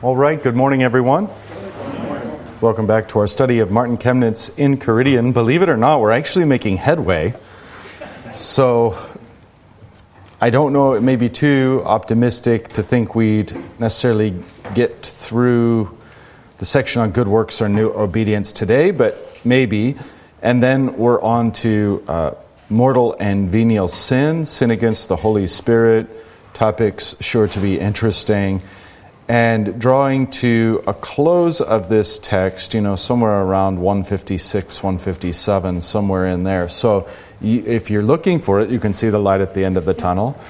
All right, good morning, everyone. Welcome back to our study of Martin Chemnitz Enchiridion. Believe it or not, we're actually making headway. So I don't know, it may be too optimistic to think we'd necessarily get through the section on good works or new obedience today, but maybe. And then we're on to uh, mortal and venial sin, sin against the Holy Spirit, topics sure to be interesting. And drawing to a close of this text, you know, somewhere around 156, 157, somewhere in there. So if you're looking for it, you can see the light at the end of the tunnel.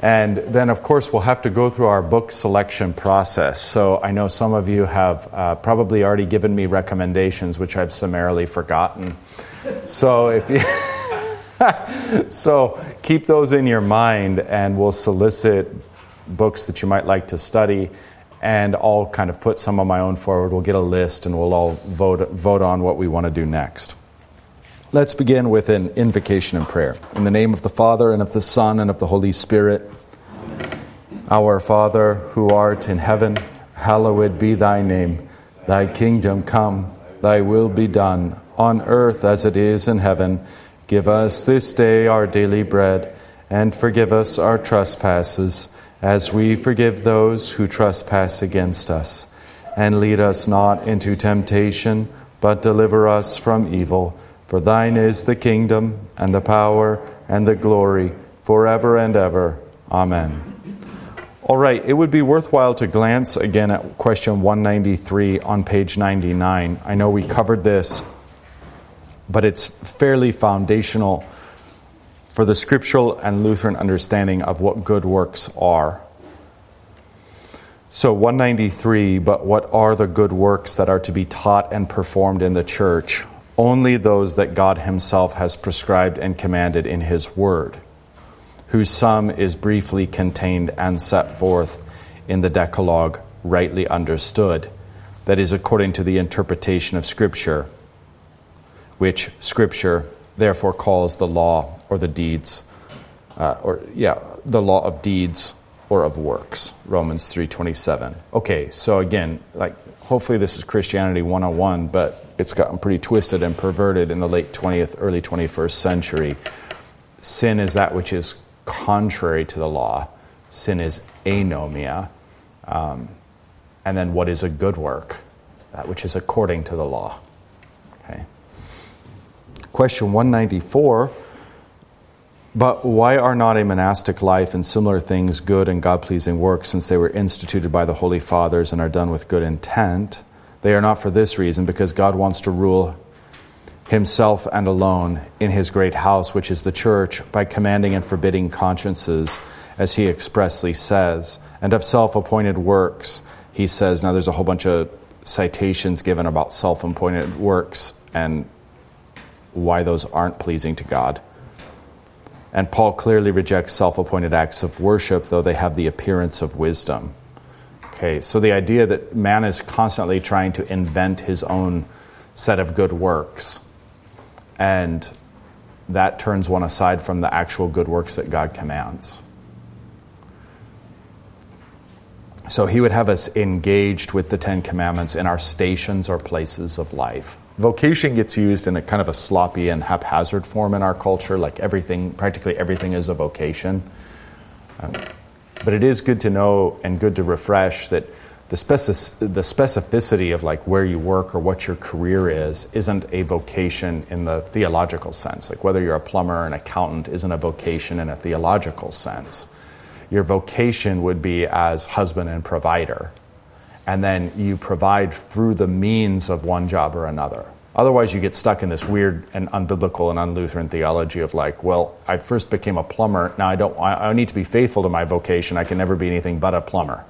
And then, of course, we'll have to go through our book selection process. So I know some of you have uh, probably already given me recommendations, which I've summarily forgotten. So if you. so keep those in your mind, and we'll solicit books that you might like to study, and I'll kind of put some of my own forward. We'll get a list and we'll all vote, vote on what we want to do next. Let's begin with an invocation and prayer. In the name of the Father, and of the Son, and of the Holy Spirit. Our Father, who art in heaven, hallowed be thy name. Thy kingdom come, thy will be done, on earth as it is in heaven. Give us this day our daily bread, and forgive us our trespasses as we forgive those who trespass against us. And lead us not into temptation, but deliver us from evil. For thine is the kingdom, and the power, and the glory, forever and ever. Amen. All right, it would be worthwhile to glance again at question 193 on page 99. I know we covered this, but it's fairly foundational for the scriptural and Lutheran understanding of what good works are. So, 193, but what are the good works that are to be taught and performed in the church? Only those that God Himself has prescribed and commanded in His Word, whose sum is briefly contained and set forth in the Decalogue, rightly understood, that is according to the interpretation of Scripture, which Scripture therefore calls the law or the deeds, uh, or yeah, the law of deeds or of works. Romans 3:27. Okay, so again, like hopefully this is Christianity 101, but it's gotten pretty twisted and perverted in the late 20th, early 21st century. Sin is that which is contrary to the law. Sin is anomia. Um, and then what is a good work? That which is according to the law. Question 194 But why are not a monastic life and similar things good and God pleasing works, since they were instituted by the Holy Fathers and are done with good intent? They are not for this reason, because God wants to rule himself and alone in his great house, which is the church, by commanding and forbidding consciences, as he expressly says, and of self appointed works. He says, now there's a whole bunch of citations given about self appointed works, and why those aren't pleasing to God. And Paul clearly rejects self appointed acts of worship, though they have the appearance of wisdom. Okay, so the idea that man is constantly trying to invent his own set of good works, and that turns one aside from the actual good works that God commands. So he would have us engaged with the Ten Commandments in our stations or places of life vocation gets used in a kind of a sloppy and haphazard form in our culture, like everything, practically everything is a vocation. Um, but it is good to know and good to refresh that the, specific, the specificity of like where you work or what your career is isn't a vocation in the theological sense. Like whether you're a plumber or an accountant isn't a vocation in a theological sense. Your vocation would be as husband and provider and then you provide through the means of one job or another. Otherwise, you get stuck in this weird and unbiblical and unlutheran theology of like, well, I first became a plumber. Now I don't. I need to be faithful to my vocation. I can never be anything but a plumber.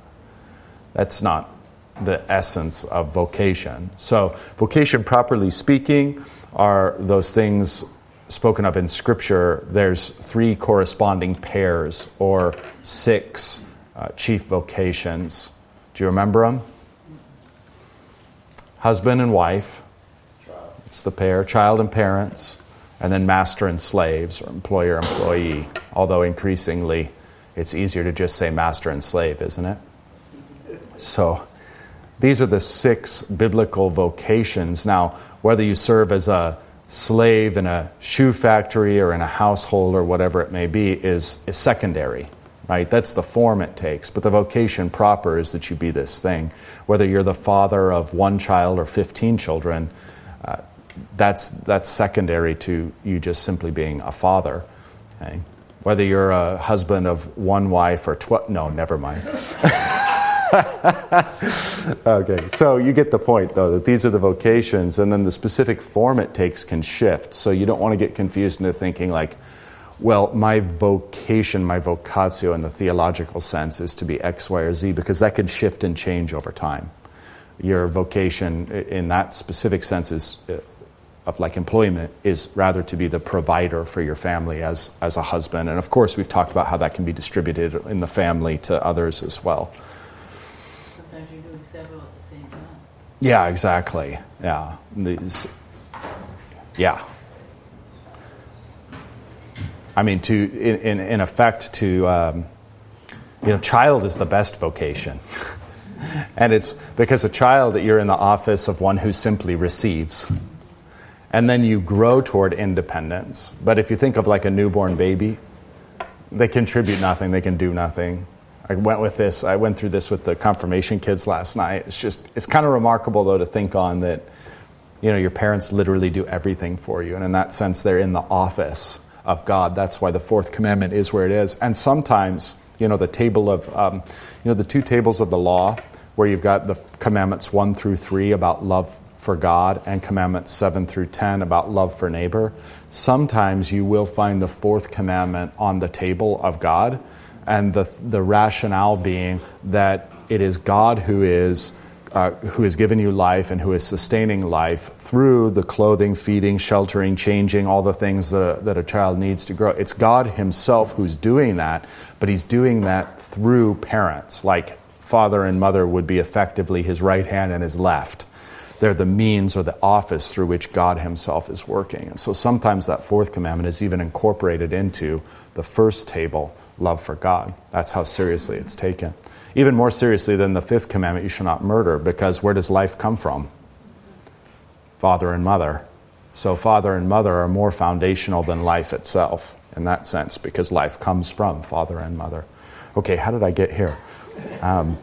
That's not the essence of vocation. So, vocation, properly speaking, are those things spoken of in Scripture. There's three corresponding pairs or six uh, chief vocations do you remember them? Husband and wife. It's the pair, child and parents, and then master and slaves, or employer employee. Although increasingly, it's easier to just say master and slave, isn't it? So, these are the six biblical vocations. Now, whether you serve as a slave in a shoe factory or in a household or whatever it may be is, is secondary, right? That's the form it takes. But the vocation proper is that you be this thing. Whether you're the father of one child or 15 children, uh, that's, that's secondary to you just simply being a father. Okay? Whether you're a husband of one wife or 12, no, never mind. okay, so you get the point, though, that these are the vocations, and then the specific form it takes can shift. So you don't want to get confused into thinking, like, well, my vocation, my vocatio in the theological sense is to be X, Y, or Z, because that can shift and change over time. Your vocation in that specific sense is uh, of like employment is rather to be the provider for your family as, as a husband. And of course, we've talked about how that can be distributed in the family to others as well. Sometimes you're doing several at the same time. Yeah, exactly. Yeah. These, yeah. I mean, to in, in, in effect, to um, you know, child is the best vocation, and it's because a child that you're in the office of one who simply receives, and then you grow toward independence. But if you think of like a newborn baby, they contribute nothing, they can do nothing. I went with this. I went through this with the confirmation kids last night. It's just it's kind of remarkable though to think on that. You know, your parents literally do everything for you, and in that sense, they're in the office of God. That's why the fourth commandment is where it is. And sometimes, you know, the table of, um, you know, the two tables of the law, where you've got the commandments one through three about love for God and commandments seven through ten about love for neighbor. Sometimes you will find the fourth commandment on the table of God and the, the rationale being that it is God who is uh, who has given you life and who is sustaining life through the clothing, feeding, sheltering, changing, all the things that a, that a child needs to grow. It's God Himself who's doing that, but He's doing that through parents, like father and mother would be effectively His right hand and His left. They're the means or the office through which God Himself is working. And so sometimes that fourth commandment is even incorporated into the first table love for God. That's how seriously it's taken. Even more seriously than the fifth commandment, you shall not murder, because where does life come from? Father and mother. So, father and mother are more foundational than life itself in that sense, because life comes from father and mother. Okay, how did I get here? Um,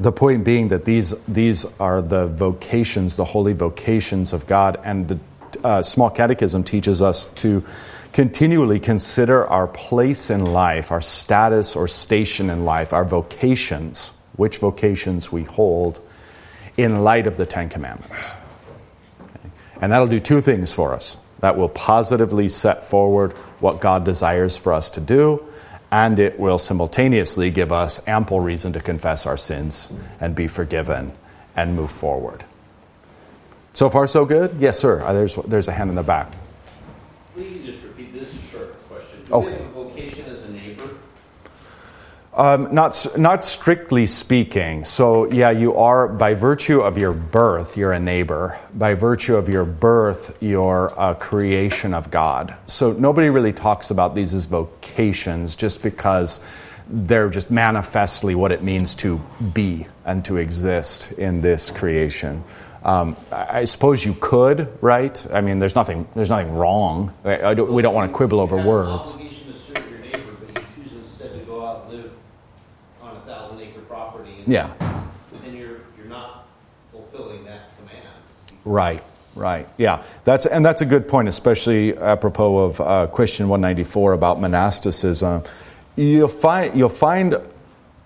the point being that these, these are the vocations, the holy vocations of God, and the uh, small catechism teaches us to continually consider our place in life, our status or station in life, our vocations, which vocations we hold, in light of the Ten Commandments. Okay. And that'll do two things for us. That will positively set forward what God desires for us to do, and it will simultaneously give us ample reason to confess our sins and be forgiven and move forward. So far, so good? Yes, sir. Uh, there's, there's a hand in the back. Okay. have a vocation as a neighbor? Um, not, not strictly speaking. So, yeah, you are, by virtue of your birth, you're a neighbor. By virtue of your birth, you're a creation of God. So, nobody really talks about these as vocations just because they're just manifestly what it means to be and to exist in this creation. Um, I suppose you could, right? I mean, there's nothing, there's nothing wrong. Don't, we don't want to quibble over words. Yeah. And you're, you're not fulfilling that command. Right. Right. Yeah. That's and that's a good point, especially apropos of uh, question 194 about monasticism. You'll find you'll find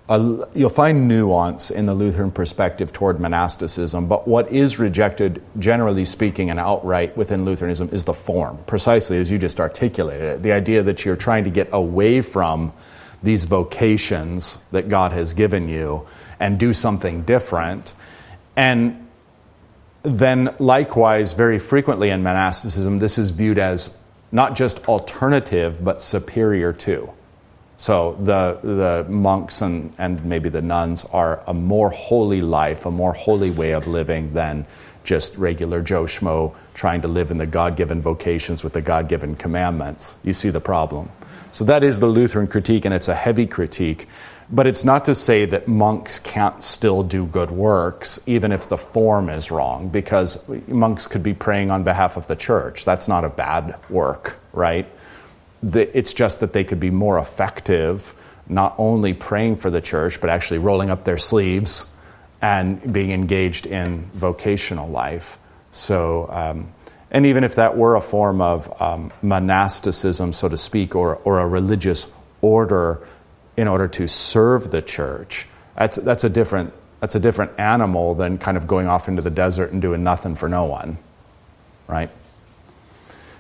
a, you'll find nuance in the Lutheran perspective toward monasticism, but what is rejected, generally speaking and outright within Lutheranism, is the form, precisely as you just articulated it. The idea that you're trying to get away from these vocations that God has given you and do something different. And then, likewise, very frequently in monasticism, this is viewed as not just alternative, but superior to. So the, the monks and, and maybe the nuns are a more holy life, a more holy way of living than just regular Joe Schmo trying to live in the God given vocations with the God given commandments. You see the problem. So that is the Lutheran critique, and it's a heavy critique. But it's not to say that monks can't still do good works, even if the form is wrong, because monks could be praying on behalf of the church. That's not a bad work, right? It's just that they could be more effective, not only praying for the church, but actually rolling up their sleeves and being engaged in vocational life. So, um, and even if that were a form of um, monasticism, so to speak, or, or a religious order, in order to serve the church. That's, that's, a different, that's a different animal than kind of going off into the desert and doing nothing for no one, right?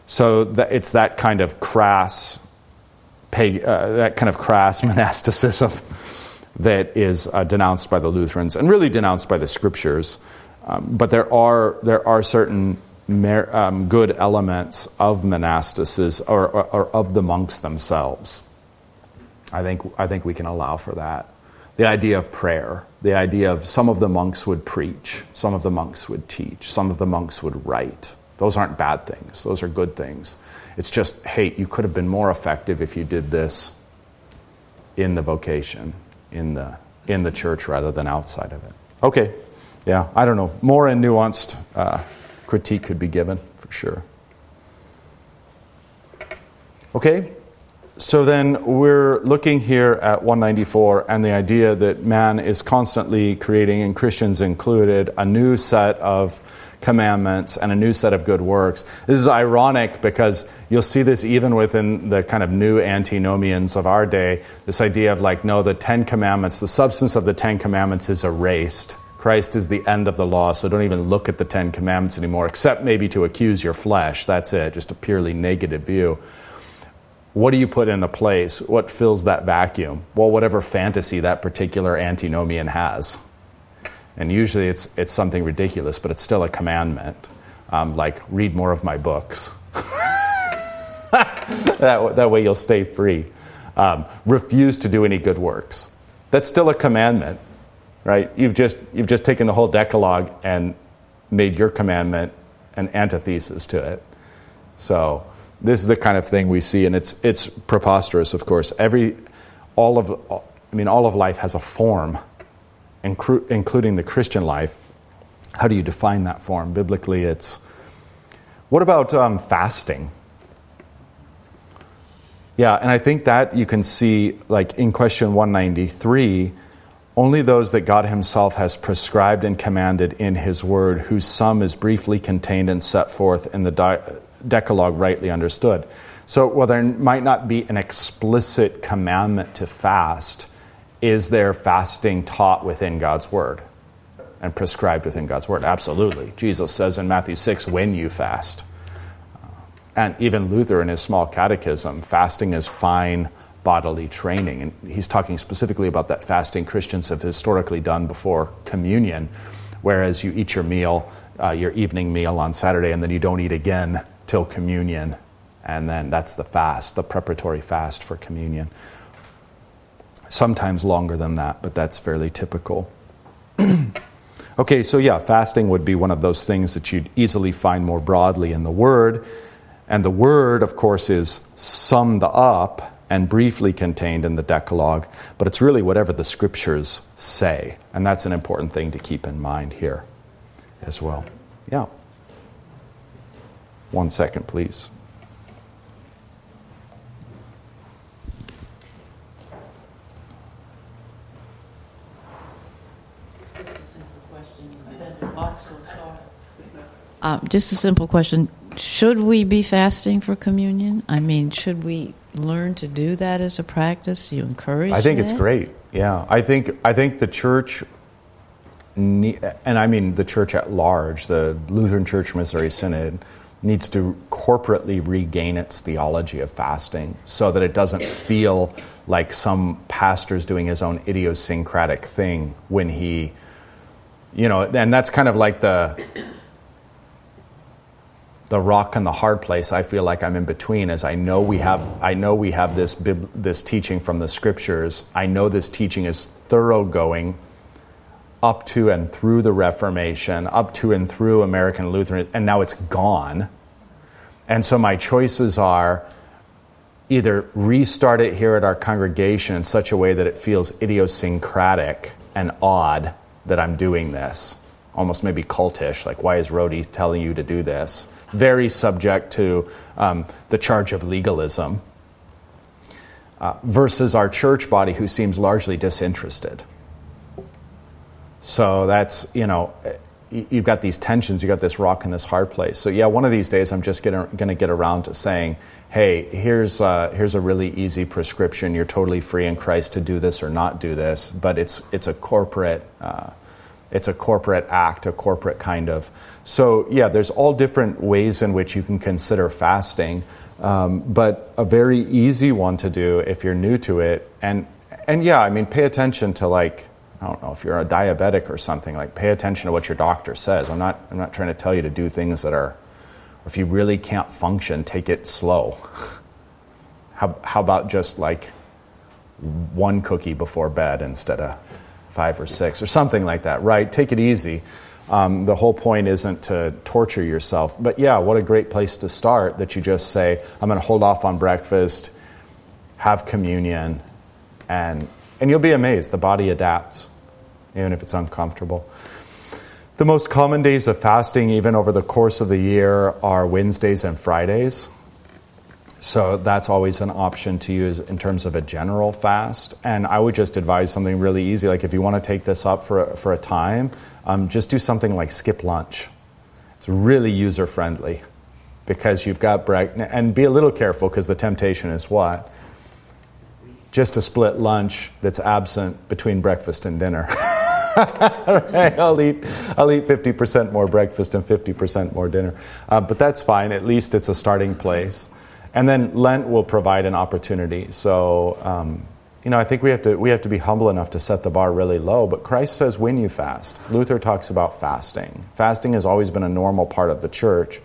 So that, it's that kind of crass, uh, that kind of crass monasticism that is uh, denounced by the Lutherans and really denounced by the scriptures. Um, but there are, there are certain mer- um, good elements of monasticism or, or, or of the monks themselves. I think, I think we can allow for that. The idea of prayer, the idea of some of the monks would preach, some of the monks would teach, some of the monks would write. Those aren't bad things, those are good things. It's just, hey, you could have been more effective if you did this in the vocation, in the, in the church rather than outside of it. Okay, yeah, I don't know. More and nuanced uh, critique could be given, for sure. Okay, so then we're looking here at 194 and the idea that man is constantly creating, and Christians included, a new set of commandments and a new set of good works. This is ironic because you'll see this even within the kind of new antinomians of our day. This idea of like, no, the Ten Commandments, the substance of the Ten Commandments is erased. Christ is the end of the law, so don't even look at the Ten Commandments anymore, except maybe to accuse your flesh. That's it, just a purely negative view what do you put in the place? What fills that vacuum? Well, whatever fantasy that particular antinomian has. And usually it's, it's something ridiculous, but it's still a commandment. Um, like, read more of my books. that, that way you'll stay free. Um, refuse to do any good works. That's still a commandment, right? You've just, you've just taken the whole Decalogue and made your commandment an antithesis to it. So, this is the kind of thing we see, and it's, it's preposterous, of course. Every, all of, I mean, all of life has a form, incru- including the Christian life. How do you define that form? Biblically, it's. What about um, fasting? Yeah, and I think that you can see, like in question 193, only those that God Himself has prescribed and commanded in His Word, whose sum is briefly contained and set forth in the di- Decalogue rightly understood. So, while there might not be an explicit commandment to fast, is there fasting taught within God's Word and prescribed within God's Word? Absolutely. Jesus says in Matthew 6, when you fast. Uh, and even Luther in his small catechism, fasting is fine bodily training. And he's talking specifically about that fasting Christians have historically done before communion, whereas you eat your meal, uh, your evening meal on Saturday, and then you don't eat again till communion. And then that's the fast, the preparatory fast for communion. Sometimes longer than that, but that's fairly typical. okay, so yeah, fasting would be one of those things that you'd easily find more broadly in the Word. And the Word, of course, is summed up and briefly contained in the Decalogue, but it's really whatever the Scriptures say. And that's an important thing to keep in mind here as well. Yeah. One second, please. Uh, just a simple question. Should we be fasting for communion? I mean, should we learn to do that as a practice? Do you encourage I think that? it's great. Yeah. I think I think the church and I mean the church at large, the Lutheran Church Missouri Synod needs to corporately regain its theology of fasting so that it doesn't feel like some pastor's doing his own idiosyncratic thing when he, you know, and that's kind of like the the rock and the hard place I feel like I'm in between As I know we have I know we have this this teaching from the scriptures. I know this teaching is thoroughgoing up to and through the Reformation, up to and through American Lutheran, and now it's gone. And so my choices are either restart it here at our congregation in such a way that it feels idiosyncratic and odd that I'm doing this, almost maybe cultish, like, why is Rhodey telling you to do this? Very subject to um, the charge of legalism, uh, versus our church body who seems largely disinterested. So that's, you know, you've got these tensions, you've got this rock in this hard place. So, yeah, one of these days I'm just going to get around to saying, hey, here's, uh, here's a really easy prescription. You're totally free in Christ to do this or not do this, but it's, it's a corporate. Uh, it's a corporate act, a corporate kind of. So, yeah, there's all different ways in which you can consider fasting, um, but a very easy one to do if you're new to it. And, and yeah, I mean, pay attention to like I don't know if you're a diabetic or something, like pay attention to what your doctor says. I'm not, I'm not trying to tell you to do things that are, if you really can't function, take it slow. How, how about just like one cookie before bed instead of five or six or something like that, right? Take it easy. Um, the whole point isn't to torture yourself. But yeah, what a great place to start that you just say, I'm going to hold off on breakfast, have communion, and, and you'll be amazed. The body adapts even if it's uncomfortable. The most common days of fasting, even over the course of the year, are Wednesdays and Fridays. So that's always an option to use in terms of a general fast. And I would just advise something really easy. Like if you want to take this up for a, for a time, um, just do something like skip lunch. It's really user friendly because you've got break. And be a little careful because the temptation is what? Just a split lunch that's absent between breakfast and dinner. right? I'll eat, I'll eat 50% more breakfast and 50% more dinner. Uh, but that's fine. At least it's a starting place. And then Lent will provide an opportunity. So, um, you know, I think we have, to, we have to be humble enough to set the bar really low. But Christ says when you fast. Luther talks about fasting. Fasting has always been a normal part of the church.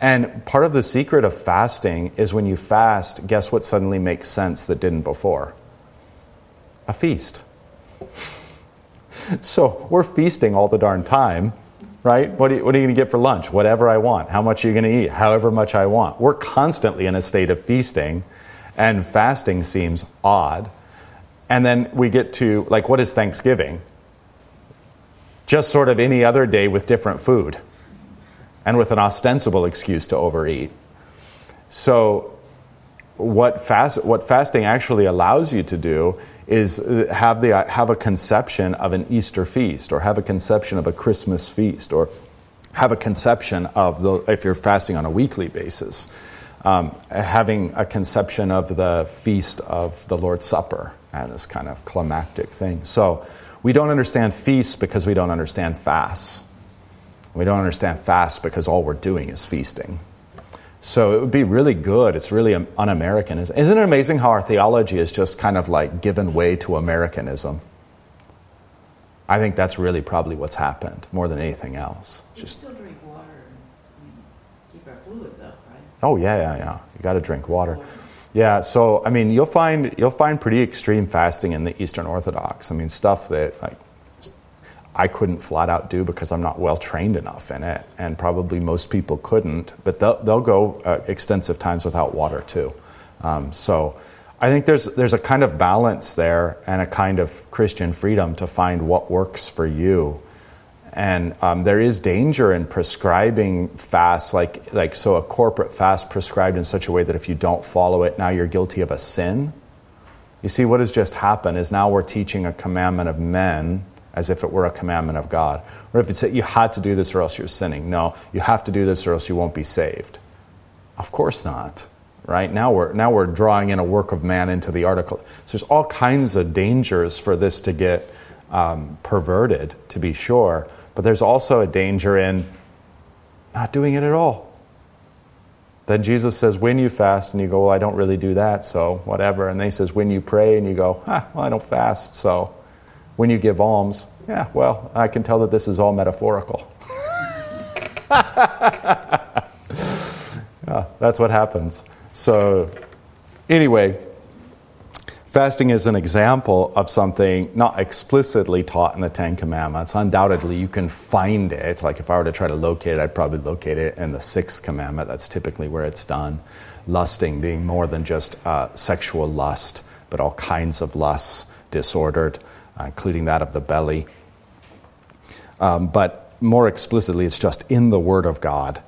And part of the secret of fasting is when you fast, guess what suddenly makes sense that didn't before? A feast. So we're feasting all the darn time, right? What are you, you going to get for lunch? Whatever I want. How much are you going to eat? However much I want. We're constantly in a state of feasting, and fasting seems odd. And then we get to, like, what is Thanksgiving? Just sort of any other day with different food and with an ostensible excuse to overeat. So, what, fast, what fasting actually allows you to do is uh, have, the, have a conception of an Easter feast or have a conception of a Christmas feast or have a conception of the, if you're fasting on a weekly basis, um, having a conception of the feast of the Lord's Supper and this kind of climactic thing. So we don't understand feasts because we don't understand fasts. We don't understand fasts because all we're doing is feasting. So it would be really good. It's really un American. Isn't it amazing how our theology is just kind of like given way to Americanism? I think that's really probably what's happened more than anything else. We just still drink water and keep our fluids up, right? Oh yeah, yeah, yeah. You got to drink water. Yeah. So I mean, you'll find you'll find pretty extreme fasting in the Eastern Orthodox. I mean, stuff that like I couldn't flat out do because I'm not well trained enough in it, and probably most people couldn't. But they'll, they'll go uh, extensive times without water too. Um, so I think there's there's a kind of balance there and a kind of Christian freedom to find what works for you. And um, there is danger in prescribing fasts, like like so a corporate fast prescribed in such a way that if you don't follow it, now you're guilty of a sin. You see, what has just happened is now we're teaching a commandment of men as if it were a commandment of God. Or if it's that you had to do this or else you're sinning. No, you have to do this or else you won't be saved. Of course not. Right? Now we're, now we're drawing in a work of man into the article. So there's all kinds of dangers for this to get um, perverted, to be sure. But there's also a danger in not doing it at all. Then Jesus says, when you fast, and you go, well, I don't really do that, so whatever. And then he says, when you pray, and you go, ah, well, I don't fast, so when you give alms, yeah, well, I can tell that this is all metaphorical. yeah, that's what happens. So, anyway, Fasting is an example of something not explicitly taught in the Ten Commandments. Undoubtedly, you can find it. Like if I were to try to locate it, I'd probably locate it in the Sixth Commandment. That's typically where it's done. Lusting being more than just uh, sexual lust, but all kinds of lusts disordered, including that of the belly. Um, but more explicitly, it's just in the Word of God.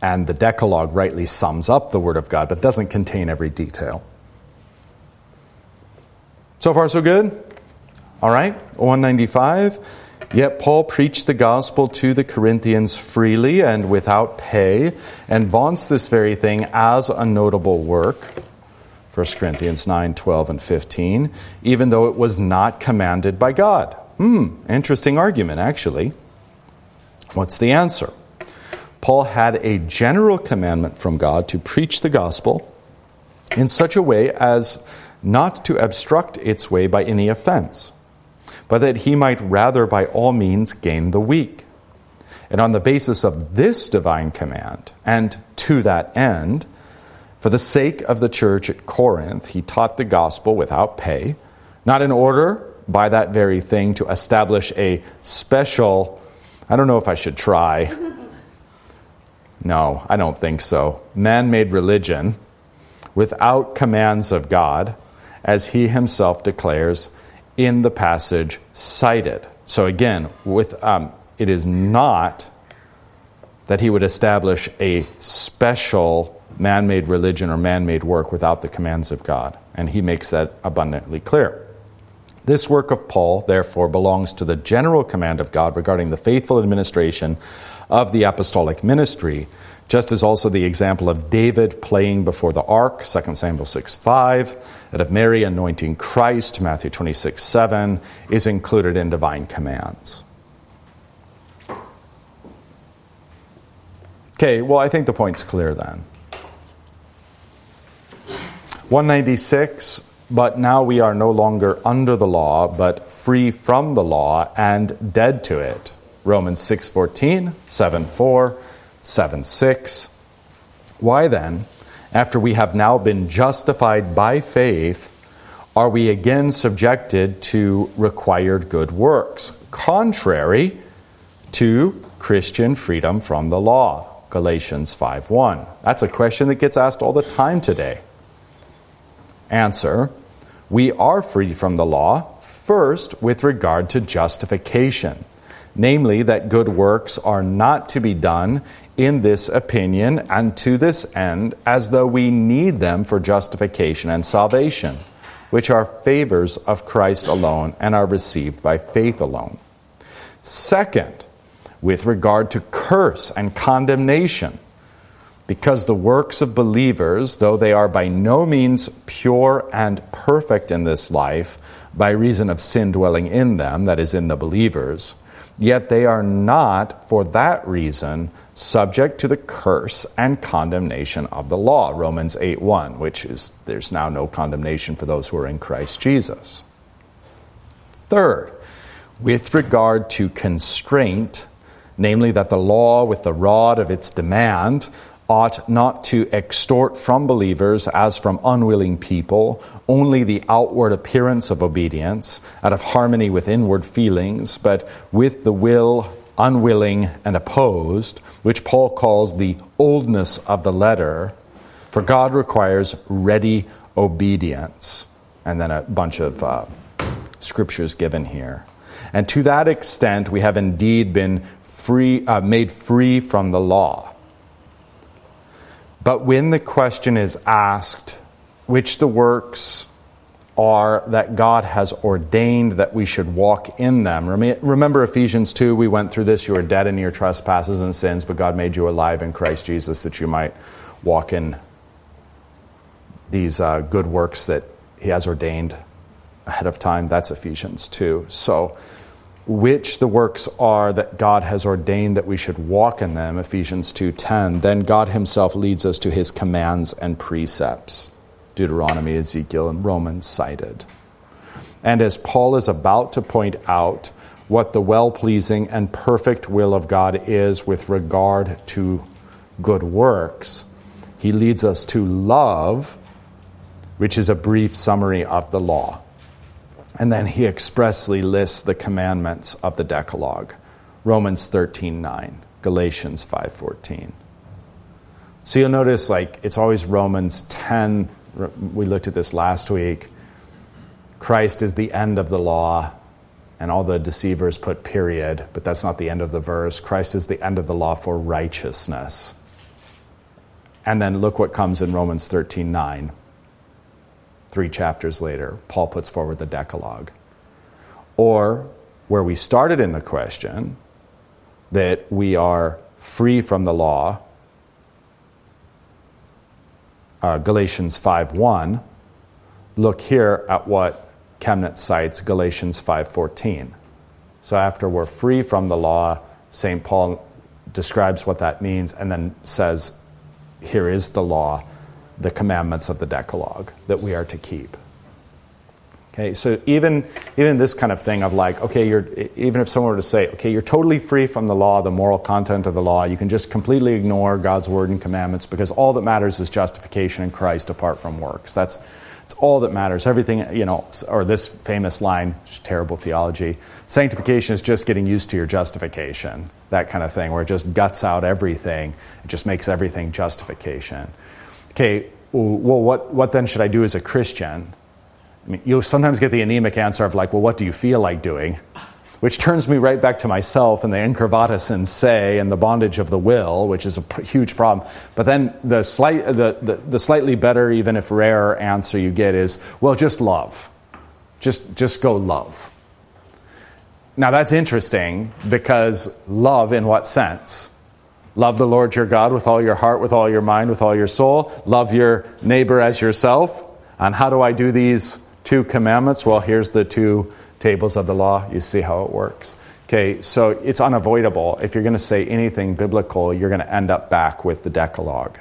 And the Decalogue rightly sums up the Word of God, but doesn't contain every detail. So far, so good? All right, 195. Yet Paul preached the gospel to the Corinthians freely and without pay, and vaunts this very thing as a notable work. 1 Corinthians 9, 12, and 15, even though it was not commanded by God. Hmm, interesting argument, actually. What's the answer? Paul had a general commandment from God to preach the gospel in such a way as not to obstruct its way by any offense, but that he might rather by all means gain the weak. And on the basis of this divine command, and to that end, for the sake of the church at Corinth, he taught the gospel without pay, not in order by that very thing to establish a special, I don't know if I should try. No, I don't think so. Man made religion without commands of God as he himself declares in the passage cited. So again, with um, it is not that he would establish a special man-made religion or man-made work without the commands of God, and he makes that abundantly clear. This work of Paul, therefore, belongs to the general command of God regarding the faithful administration of the apostolic ministry, just as also the example of David playing before the ark, 2 Samuel 6 5, and of Mary anointing Christ, Matthew 26 7, is included in divine commands. Okay, well, I think the point's clear then. 196, but now we are no longer under the law, but free from the law and dead to it. Romans 6:14, 7:4, 7 6. Why then, after we have now been justified by faith, are we again subjected to required good works, contrary to Christian freedom from the law? Galatians 5:1. That's a question that gets asked all the time today. Answer: We are free from the law first with regard to justification, namely that good works are not to be done in this opinion and to this end, as though we need them for justification and salvation, which are favors of Christ alone and are received by faith alone. Second, with regard to curse and condemnation, because the works of believers, though they are by no means pure and perfect in this life, by reason of sin dwelling in them, that is, in the believers, yet they are not, for that reason, subject to the curse and condemnation of the law romans 8 1 which is there's now no condemnation for those who are in christ jesus. Third with regard to constraint namely that the law with the rod of its demand ought not to extort from believers as from unwilling people only the outward appearance of obedience out of harmony with inward feelings but with the will unwilling, and opposed, which Paul calls the oldness of the letter, for God requires ready obedience. And then a bunch of uh, scriptures given here. And to that extent, we have indeed been free, uh, made free from the law. But when the question is asked, which the works are that God has ordained that we should walk in them. Remember Ephesians 2, we went through this. You were dead in your trespasses and sins, but God made you alive in Christ Jesus that you might walk in these uh, good works that He has ordained ahead of time. That's Ephesians 2. So, which the works are that God has ordained that we should walk in them, Ephesians 2:10, then God himself leads us to his commands and precepts. Deuteronomy, Ezekiel, and Romans cited. And as Paul is about to point out what the well pleasing and perfect will of God is with regard to good works, he leads us to love which is a brief summary of the law. And then he expressly lists the commandments of the Decalogue. Romans 13:9, Galatians 5:14. So you'll notice like it's always Romans 10 we looked at this last week. Christ is the end of the law and all the deceivers put period, but that's not the end of the verse. Christ is the end of the law for righteousness. And then look what comes in Romans 13:9. 3 chapters later, Paul puts forward the Decalogue. Or where we started in the question, that we are free from the law. Uh, Galatians 5:1. Look here at what Chemnitz cites Galatians 5:14. So after we're free from the law, St. Paul describes what that means and then says, here is the law, the commandments of the Decalogue that we are to keep. Okay, so even even this kind of thing of like, okay, you're even if someone were to say, okay, you're totally free from the law, the moral content of the law, you can just completely ignore God's word and commandments because all that matters is justification in Christ apart from works. That's it's all that matters. Everything, you know, or this famous line, terrible theology, sanctification is just getting used to your justification. That kind of thing, where it just guts out everything. It just makes everything justification. Okay, well, what, what then should I do as a Christian? I mean, you'll sometimes get the anemic answer of, like, well, what do you feel like doing? Which turns me right back to myself and the incurvatus in se and the bondage of the will, which is a huge problem. But then the, slight, the, the, the slightly better, even if rarer answer you get is, well, just love. Just, just go love. Now that's interesting because love, in what sense? Love the Lord your God with all your heart, with all your mind, with all your soul. Love your neighbor as yourself. And how do I do these two commandments? Well, here's the two tables of the law. You see how it works. Okay, so it's unavoidable. If you're going to say anything biblical, you're going to end up back with the Decalogue.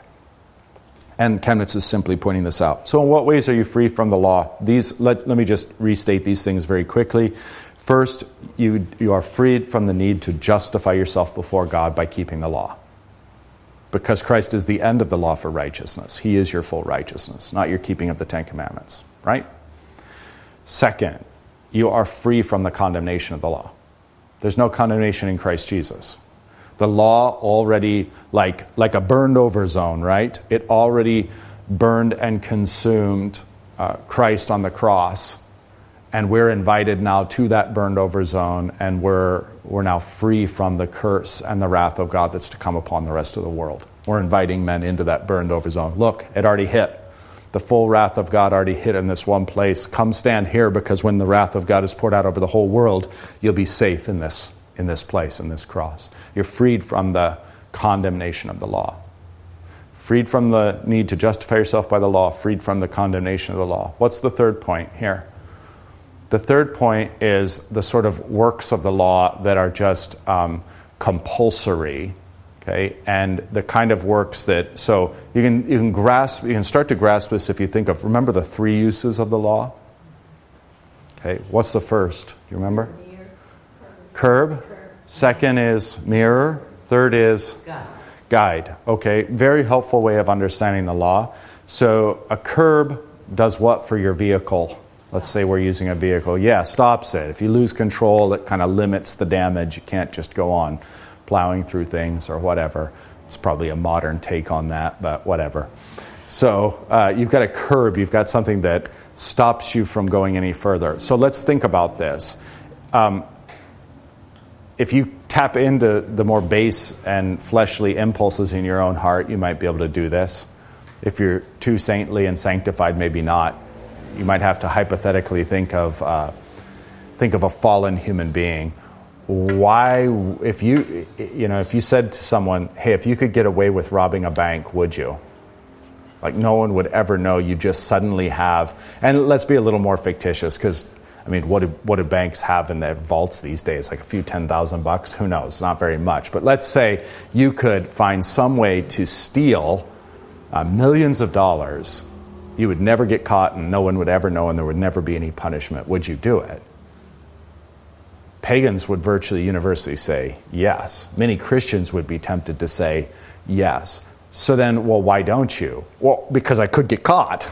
And Chemnitz is simply pointing this out. So, in what ways are you free from the law? These, let, let me just restate these things very quickly. First, you, you are freed from the need to justify yourself before God by keeping the law. Because Christ is the end of the law for righteousness. He is your full righteousness, not your keeping of the Ten Commandments, right? Second, you are free from the condemnation of the law. There's no condemnation in Christ Jesus. The law already, like, like a burned over zone, right? It already burned and consumed uh, Christ on the cross. And we're invited now to that burned over zone, and we're, we're now free from the curse and the wrath of God that's to come upon the rest of the world. We're inviting men into that burned over zone. Look, it already hit the full wrath of God already hit in this one place. Come stand here because when the wrath of God is poured out over the whole world, you'll be safe in this, in this place, in this cross. You're freed from the condemnation of the law. Freed from the need to justify yourself by the law, freed from the condemnation of the law. What's the third point here? The third point is the sort of works of the law that are just um, compulsory okay? And the kind of works that so you can you can grasp you can start to grasp this if you think of remember the three uses of the law? Okay what's the first? Do you remember? Curb. Second is mirror. Third is guide. Okay very helpful way of understanding the law. So a curb does what for your vehicle let's say we're using a vehicle yeah stops it if you lose control it kind of limits the damage you can't just go on plowing through things or whatever. It's probably a modern take on that, but whatever. So uh, you've got a curb, you've got something that stops you from going any further. So let's think about this. Um, if you tap into the more base and fleshly impulses in your own heart, you might be able to do this. If you're too saintly and sanctified, maybe not. You might have to hypothetically think of, uh, think of a fallen human being. Why if you you know if you said to someone hey if you could get away with robbing a bank would you? Like no one would ever know you just suddenly have and let's be a little more fictitious because i mean what do, what do banks have in their vaults these days? Like a few 10000 bucks? Who knows? Not very much. But let's say you could find some way to steal uh, millions of dollars you would never get caught and no one would ever know and there would never be any punishment would you do it Pagans would virtually universally say yes. Many Christians would be tempted to say yes. So then, well, why don't you? Well, because I could get caught.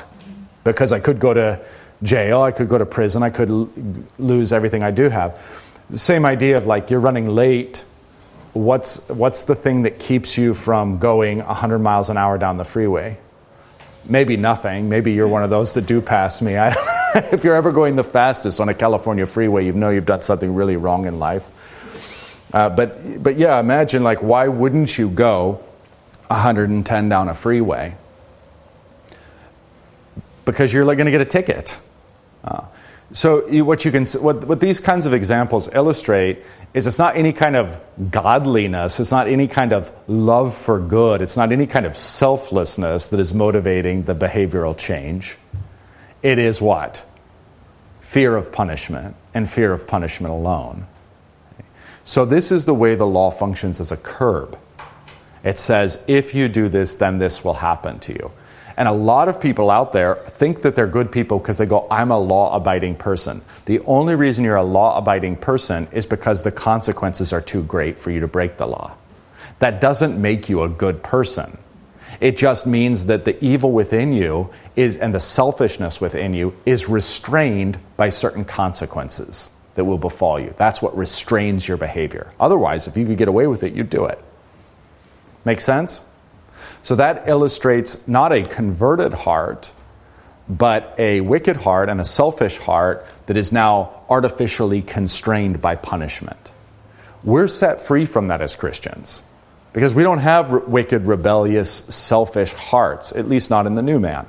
because I could go to jail, I could go to prison, I could l- lose everything I do have. Same idea of like you're running late. What's, what's the thing that keeps you from going 100 miles an hour down the freeway? Maybe nothing. Maybe you're one of those that do pass me. I, if you're ever going the fastest on a California freeway, you know you've done something really wrong in life. Uh, but, but yeah, imagine like, why wouldn't you go 110 down a freeway? Because you're like, going to get a ticket. Uh, so you, what you can what, what these kinds of examples illustrate is it's not any kind of godliness, it's not any kind of love for good, it's not any kind of selflessness that is motivating the behavioral change. It is what? Fear of punishment and fear of punishment alone. So this is the way the law functions as a curb. It says if you do this then this will happen to you. And a lot of people out there think that they're good people because they go, I'm a law abiding person. The only reason you're a law abiding person is because the consequences are too great for you to break the law. That doesn't make you a good person. It just means that the evil within you is, and the selfishness within you is restrained by certain consequences that will befall you. That's what restrains your behavior. Otherwise, if you could get away with it, you'd do it. Make sense? So that illustrates not a converted heart, but a wicked heart and a selfish heart that is now artificially constrained by punishment. We're set free from that as Christians because we don't have re- wicked, rebellious, selfish hearts, at least not in the new man.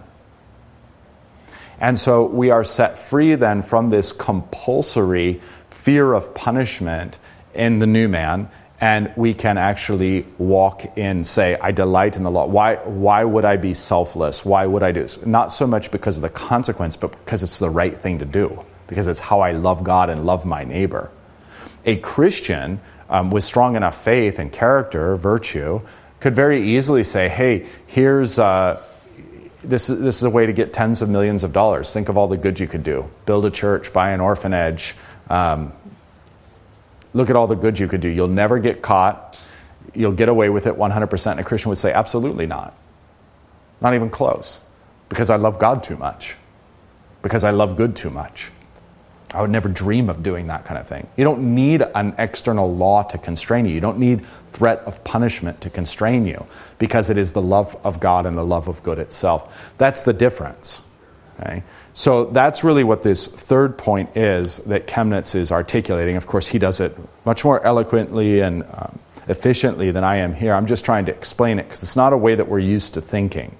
And so we are set free then from this compulsory fear of punishment in the new man and we can actually walk in say i delight in the law. Why, why would i be selfless? Why would i do this? Not so much because of the consequence but because it's the right thing to do because it's how i love god and love my neighbor. A christian um, with strong enough faith and character virtue could very easily say hey here's uh, this, this is a way to get tens of millions of dollars. Think of all the good you could do. Build a church buy an orphanage um, Look at all the good you could do. You'll never get caught. You'll get away with it 100%. And a Christian would say, absolutely not. Not even close. Because I love God too much. Because I love good too much. I would never dream of doing that kind of thing. You don't need an external law to constrain you. You don't need threat of punishment to constrain you because it is the love of God and the love of good itself. That's the difference. Okay? So that's really what this third point is that Chemnitz is articulating. Of course, he does it much more eloquently and um, efficiently than I am here. I'm just trying to explain it because it's not a way that we're used to thinking.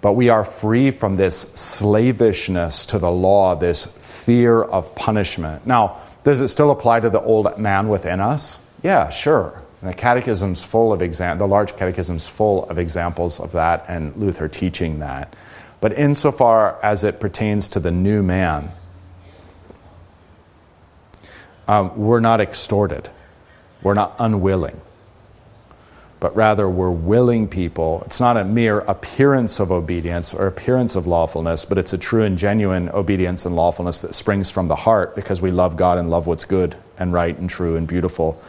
But we are free from this slavishness to the law, this fear of punishment. Now, does it still apply to the old man within us? Yeah, sure. And the catechism's full of exam- the large catechism's full of examples of that, and Luther teaching that. But insofar as it pertains to the new man, um, we're not extorted, we're not unwilling, but rather we're willing people. It's not a mere appearance of obedience or appearance of lawfulness, but it's a true and genuine obedience and lawfulness that springs from the heart because we love God and love what's good and right and true and beautiful.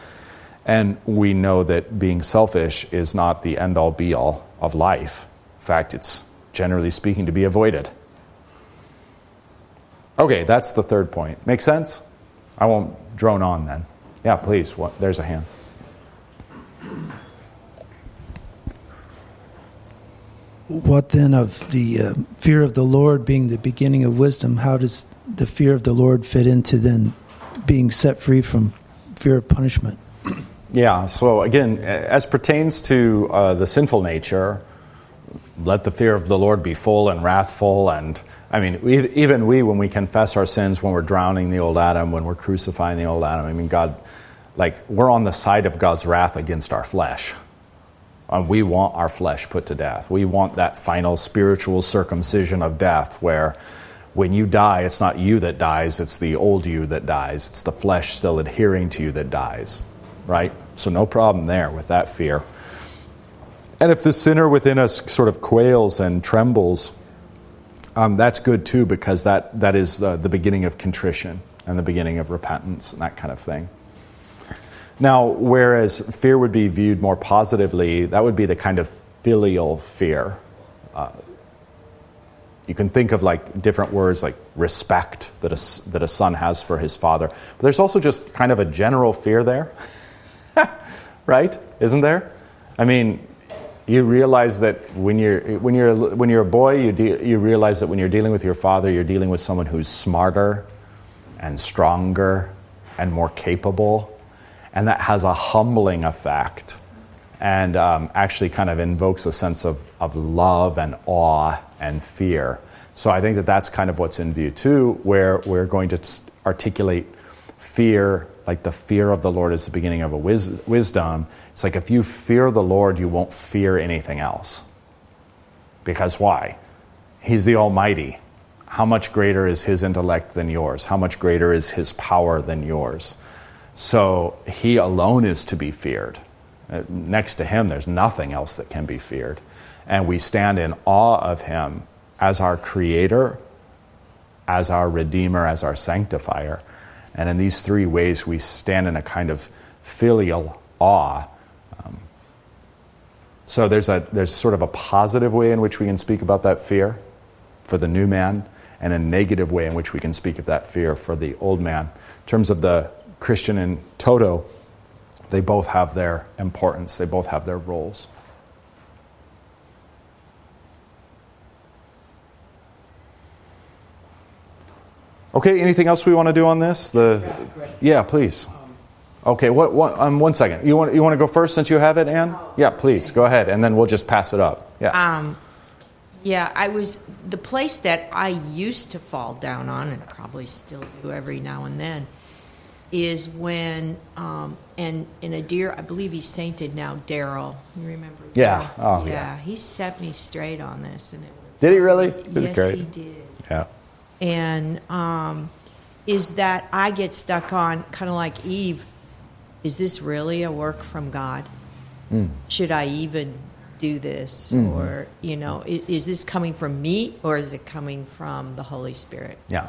And we know that being selfish is not the end all be all of life. In fact, it's generally speaking, to be avoided. Okay, that's the third point. Make sense? I won't drone on then. Yeah, please. What, there's a hand. What then of the uh, fear of the Lord being the beginning of wisdom? How does the fear of the Lord fit into then being set free from fear of punishment? Yeah, so again, as pertains to uh, the sinful nature, let the fear of the Lord be full and wrathful. And I mean, we, even we, when we confess our sins, when we're drowning the old Adam, when we're crucifying the old Adam, I mean, God, like, we're on the side of God's wrath against our flesh. And we want our flesh put to death. We want that final spiritual circumcision of death where when you die, it's not you that dies, it's the old you that dies. It's the flesh still adhering to you that dies, right? So, no problem there with that fear. And if the sinner within us sort of quails and trembles, um, that's good too, because that, that is the, beginning of contrition and the beginning of repentance and that kind of thing. Now, whereas fear would be viewed more positively, that would be the kind of filial fear. Uh, You can think of like different words like respect that a, that a son has for his father. But there's also just kind of a general fear there. right? Isn't there? I mean, you realize that when you're, when you're, when you're a boy, you, de- you realize that when you're dealing with your father, you're dealing with someone who's smarter and stronger and more capable. And that has a humbling effect and um, actually kind of invokes a sense of, of love and awe and fear. So I think that that's kind of what's in view too, where we're going to articulate fear, like the fear of the Lord is the beginning of a wis- wisdom. It's like if you fear the Lord, you won't fear anything else. Because why? He's the Almighty. How much greater is His intellect than yours? How much greater is His power than yours? So He alone is to be feared. Uh, next to him, there's nothing else that can be feared. And we stand in awe of him as our creator, as our redeemer, as our sanctifier. And in these three ways, we stand in a kind of filial awe. Um, so there's a, there's sort of a positive way in which we can speak about that fear for the new man, and a negative way in which we can speak of that fear for the old man. In terms of the Christian in toto, they both have their importance, they both have their roles. Okay, anything else we want to do on this? The, yeah, please. Okay, what, what, um, one second. You want, you want to go first since you have it, Anne? Yeah, please, go ahead, and then we'll just pass it up. Yeah. Um, yeah, I was the place that I used to fall down on, and probably still do every now and then, is when um, and in a dear I believe he's sainted now, Daryl. You remember? Yeah. Daryl? Oh, yeah. He set me straight on this, and it was. Did he really? Yes, he did. Yeah. And um, is that I get stuck on kind of like Eve. Is this really a work from God? Mm. Should I even do this, Mm. or you know, is, is this coming from me, or is it coming from the Holy Spirit? Yeah.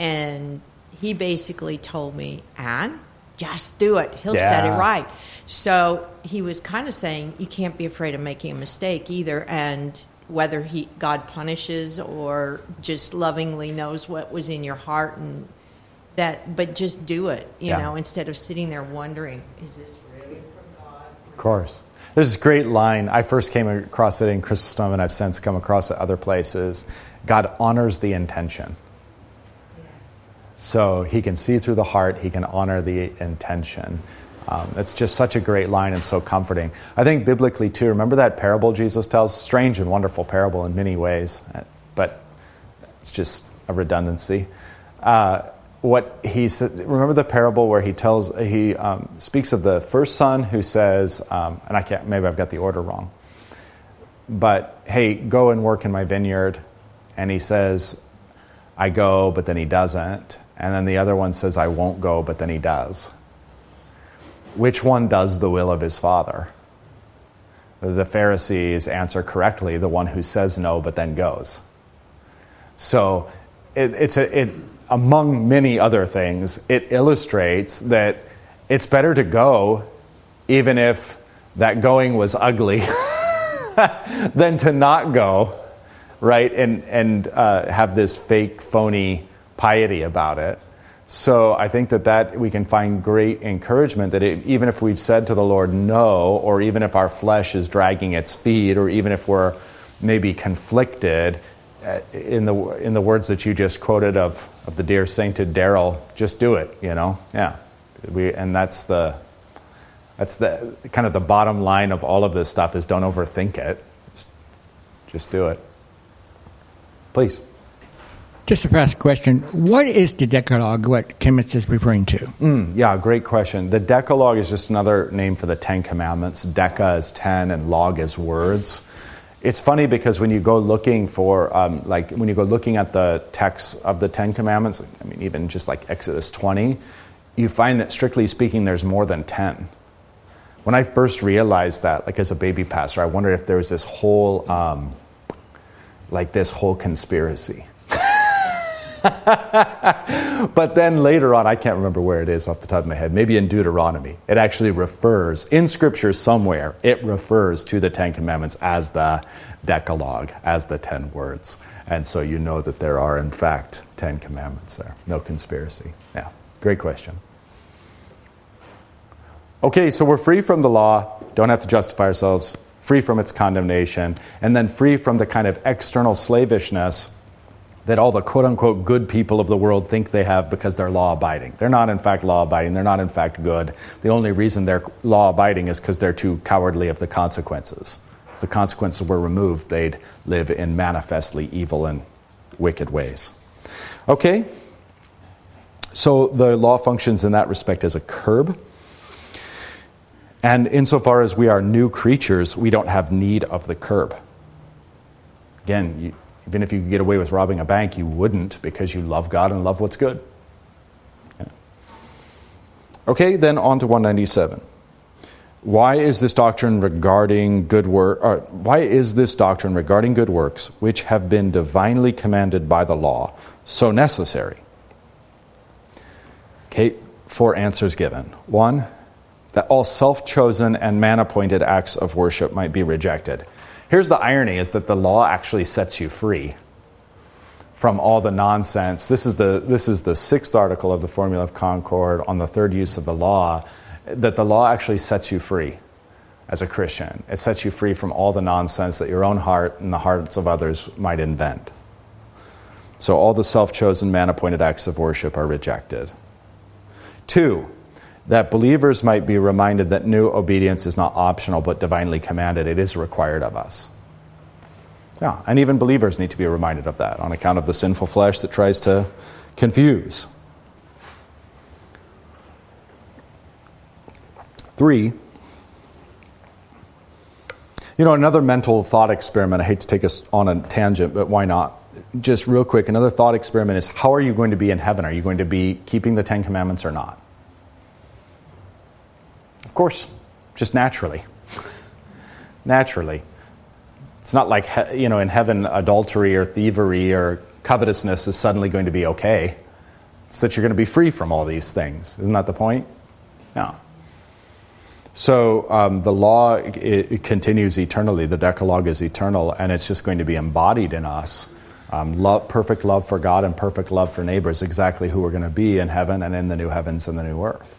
and he basically told me, Anne, just do it. He'll set it right. So he was kind of saying, you can't be afraid of making a mistake either. And whether he God punishes or just lovingly knows what was in your heart and that, but just do it, you Yeah. know, instead of sitting there wondering, is this really from God? Of course. There's this great line. I first came across it in Chrysostom, and I've since come across it other places. God honors the intention. So he can see through the heart, he can honor the intention. Um, it's just such a great line and so comforting. I think biblically, too, remember that parable Jesus tells? Strange and wonderful parable in many ways, uh, but it's just a redundancy. Uh, what he said, remember the parable where he tells, he um, speaks of the first son who says, um, and I can't, maybe I've got the order wrong, but hey, go and work in my vineyard. And he says, I go, but then he doesn't. And then the other one says, I won't go, but then he does. Which one does the will of his father? The Pharisees answer correctly the one who says no, but then goes. So it, it's a, it, among many other things, it illustrates that it's better to go even if that going was ugly than to not go, right? And, and uh, have this fake, phony piety about it. So I think that, that we can find great encouragement that it, even if we've said to the Lord no, or even if our flesh is dragging its feet, or even if we're maybe conflicted, uh, in the in the words that you just quoted of, of the dear sainted Daryl, just do it, you know, yeah. We, and that's the that's the kind of the bottom line of all of this stuff is don't overthink it, just, just do it. Please. Just a fast question. What is the Decalogue, what Chemnitz is referring to? Mm, yeah, great question. The Decalogue is just another name for the Ten Commandments. Deca is ten, and log is words. It's funny because when you go looking for, um, like, when you go looking at the texts of the Ten Commandments, I mean, even just like Exodus 20, you find that strictly speaking, there's more than 10. When I first realized that, like as a baby pastor, I wondered if there was this whole, um, like this whole conspiracy. but then later on, I can't remember where it is off the top of my head, maybe in Deuteronomy, it actually refers, in Scripture somewhere, it refers to the Ten Commandments as the Decalogue, as the Ten Words. And so you know that there are, in fact, Ten Commandments there. No conspiracy. Yeah, great question. Okay, so we're free from the law, don't have to justify ourselves, free from its condemnation, and then free from the kind of external slavishness that all the quote unquote good people of the world think they have because they're law abiding. They're not, in fact, law abiding. They're not, in fact, good. The only reason they're law abiding is because they're too cowardly of the consequences. If the consequences were removed, they'd live in manifestly evil and wicked ways. Okay? So the law functions in that respect as a curb. And insofar as we are new creatures, we don't have need of the curb. Again, you, even if you could get away with robbing a bank, you wouldn't because you love God and love what's good. Yeah. Okay, then on to 197. Why is this doctrine regarding good work? Uh, why is this doctrine regarding good works, which have been divinely commanded by the law, so necessary? Okay, four answers given. One, that all self chosen and man appointed acts of worship might be rejected. Here's the irony is that the law actually sets you free from all the nonsense. This is the, this is the sixth article of the Formula of Concord on the third use of the law, that the law actually sets you free as a Christian. It sets you free from all the nonsense that your own heart and the hearts of others might invent. So all the self chosen, man appointed acts of worship are rejected. Two, that believers might be reminded that new obedience is not optional but divinely commanded. It is required of us. Yeah, and even believers need to be reminded of that on account of the sinful flesh that tries to confuse. Three, you know, another mental thought experiment. I hate to take us on a tangent, but why not? Just real quick, another thought experiment is how are you going to be in heaven? Are you going to be keeping the Ten Commandments or not? Course, just naturally. naturally. It's not like, you know, in heaven, adultery or thievery or covetousness is suddenly going to be okay. It's that you're going to be free from all these things. Isn't that the point? No. So um, the law it, it continues eternally. The Decalogue is eternal, and it's just going to be embodied in us. Um, love, perfect love for God and perfect love for neighbors, exactly who we're going to be in heaven and in the new heavens and the new earth.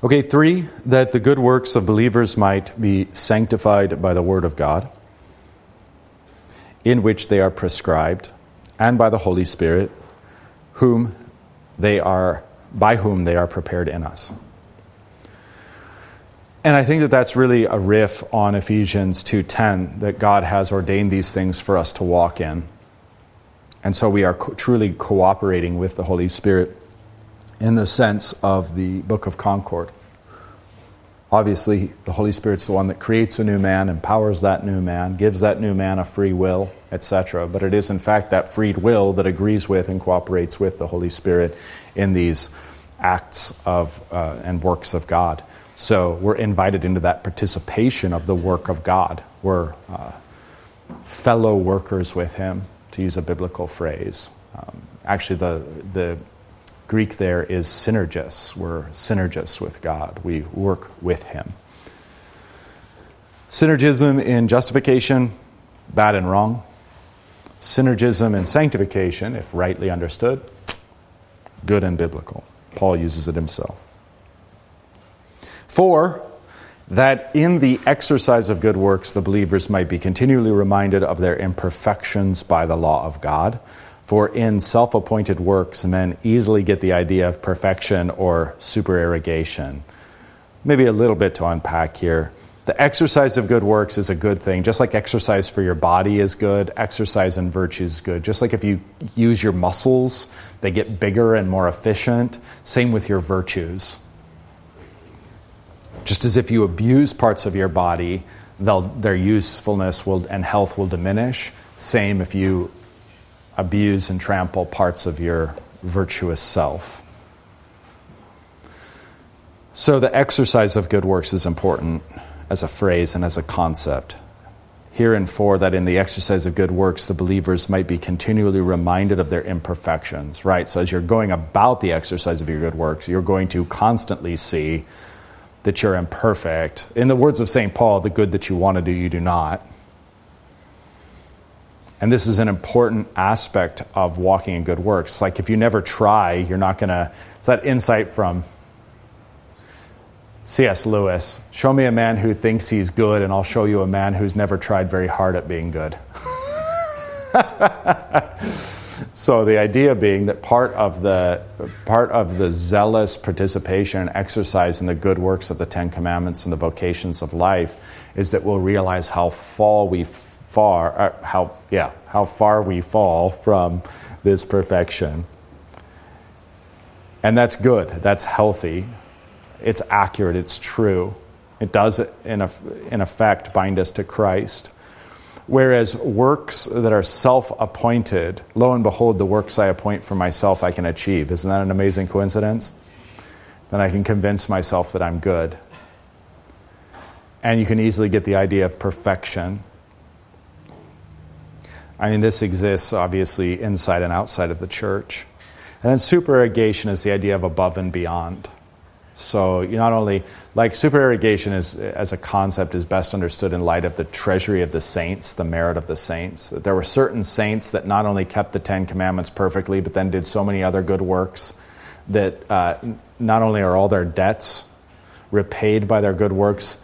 Okay, three, that the good works of believers might be sanctified by the Word of God, in which they are prescribed, and by the Holy Spirit, whom they are, by whom they are prepared in us. And I think that that's really a riff on Ephesians 2:10 that God has ordained these things for us to walk in. And so we are co- truly cooperating with the Holy Spirit in the sense of the Book of Concord. Obviously, the Holy Spirit's the one that creates a new man, empowers that new man, gives that new man a free will, etc. But it is, in fact, that freed will that agrees with and cooperates with the Holy Spirit in these acts of uh, and works of God. So we're invited into that participation of the work of God. We're uh, fellow workers with Him, to use a biblical phrase. Um, actually, the the Greek there is synergists. We're synergists with God. We work with Him. Synergism in justification, bad and wrong. Synergism in sanctification, if rightly understood, good and biblical. Paul uses it himself. Four, that in the exercise of good works, the believers might be continually reminded of their imperfections by the law of God for in self appointed works, men easily get the idea of perfection or supererogation. Maybe a little bit to unpack here. The exercise of good works is a good thing. Just like exercise for your body is good, exercise in virtue is good. Just like if you use your muscles, they get bigger and more efficient. Same with your virtues. Just as if you abuse parts of your body, their usefulness will, and health will diminish. Same if you abuse and trample parts of your virtuous self. So, the exercise of good works is important as a phrase and as a concept. Here and for that in the exercise of good works, the believers might be continually reminded of their imperfections, right? So as you're going about the exercise of your good works, you're going to constantly see that you're imperfect. In the words of St. Paul, the good that you want to do, you do not. And this is an important aspect of walking in good works. Like if you never try, you're not going to. It's that insight from C.S. Lewis Show me a man who thinks he's good, and I'll show you a man who's never tried very hard at being good. so the idea being that part of the part of the zealous participation and exercise in the good works of the Ten Commandments and the vocations of life is that we'll realize how far we far uh, how yeah how far we fall from this perfection. And that's good. That's healthy it's accurate, it's true. It does, in, in effect, bind us to Christ. Whereas works that are self appointed, lo and behold, the works I appoint for myself I can achieve. Isn't that an amazing coincidence? Then I can convince myself that I'm good. And you can easily get the idea of perfection. I mean, this exists obviously inside and outside of the church. And then supererogation is the idea of above and beyond. So you not only like supererogation is as a concept is best understood in light of the treasury of the saints, the merit of the saints. There were certain saints that not only kept the Ten Commandments perfectly, but then did so many other good works that uh, not only are all their debts repaid by their good works,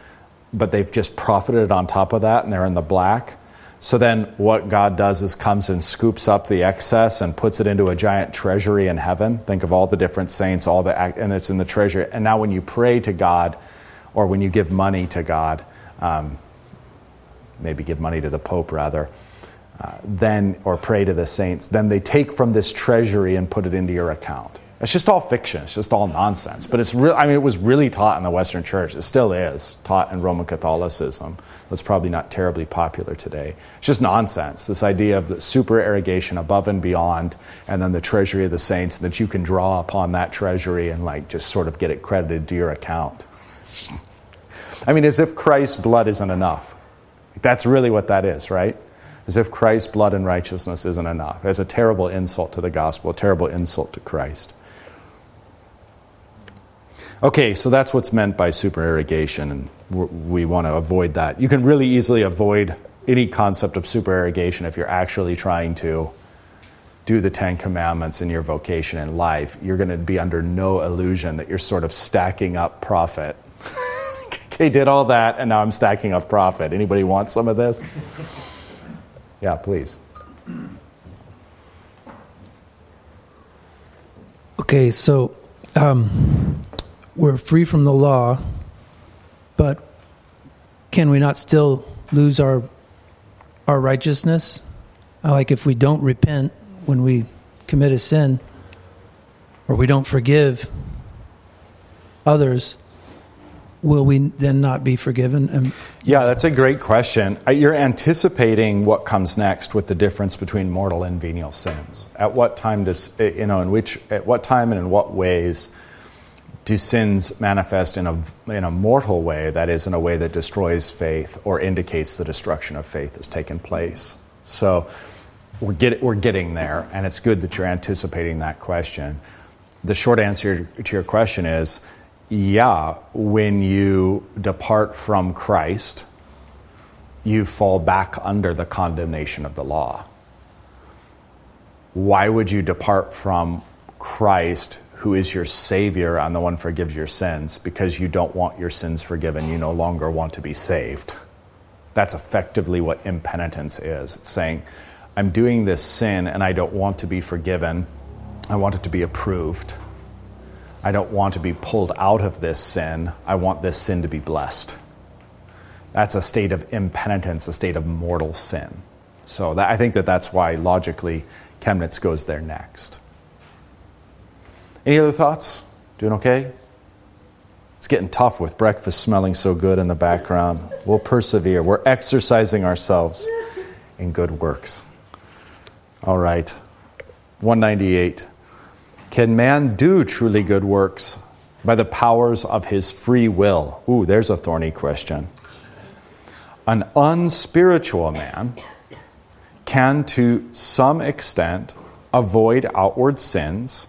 but they've just profited on top of that, and they're in the black. So then, what God does is comes and scoops up the excess and puts it into a giant treasury in heaven. Think of all the different saints, all the and it's in the treasury. And now, when you pray to God, or when you give money to God, um, maybe give money to the Pope rather, uh, then or pray to the saints, then they take from this treasury and put it into your account. It's just all fiction. It's just all nonsense. But it's real. I mean, it was really taught in the Western Church. It still is taught in Roman Catholicism. It's probably not terribly popular today. It's just nonsense. This idea of the supererogation above and beyond, and then the treasury of the saints that you can draw upon that treasury and like just sort of get it credited to your account. I mean, as if Christ's blood isn't enough. That's really what that is, right? As if Christ's blood and righteousness isn't enough. It's a terrible insult to the gospel, a terrible insult to Christ. Okay, so that's what's meant by supererogation, and we want to avoid that. You can really easily avoid any concept of supererogation if you're actually trying to do the Ten Commandments in your vocation in life. You're going to be under no illusion that you're sort of stacking up profit. okay, did all that, and now I'm stacking up profit. Anybody want some of this? yeah, please. Okay, so um, we're free from the law, but can we not still lose our our righteousness? Like if we don't repent when we commit a sin, or we don't forgive others, will we then not be forgiven? And, yeah, that's a great question. Uh, you're anticipating what comes next with the difference between mortal and venial sins. At what time does uh, you know in which at what time and in what ways do sins manifest in a, in a mortal way, that is, in a way that destroys faith or indicates the destruction of faith has taken place? So we're, get, we're getting there, and it's good that you're anticipating that question. The short answer to your question is yeah, when you depart from Christ, you fall back under the condemnation of the law. Why would you depart from Christ who is your Savior and the one forgives your sins, because you don't want your sins forgiven, you no longer want to be saved. That's effectively what impenitence is. It's saying, I'm doing this sin and I don't want to be forgiven, I want it to be approved. I don't want to be pulled out of this sin, I want this sin to be blessed. That's a state of impenitence, a state of mortal sin. So that, I think that that's why logically Chemnitz goes there next. Any other thoughts? Doing okay? It's getting tough with breakfast smelling so good in the background. We'll persevere. We're exercising ourselves in good works. All right. 198. Can man do truly good works by the powers of his free will? Ooh, there's a thorny question. An unspiritual man can, to some extent, avoid outward sins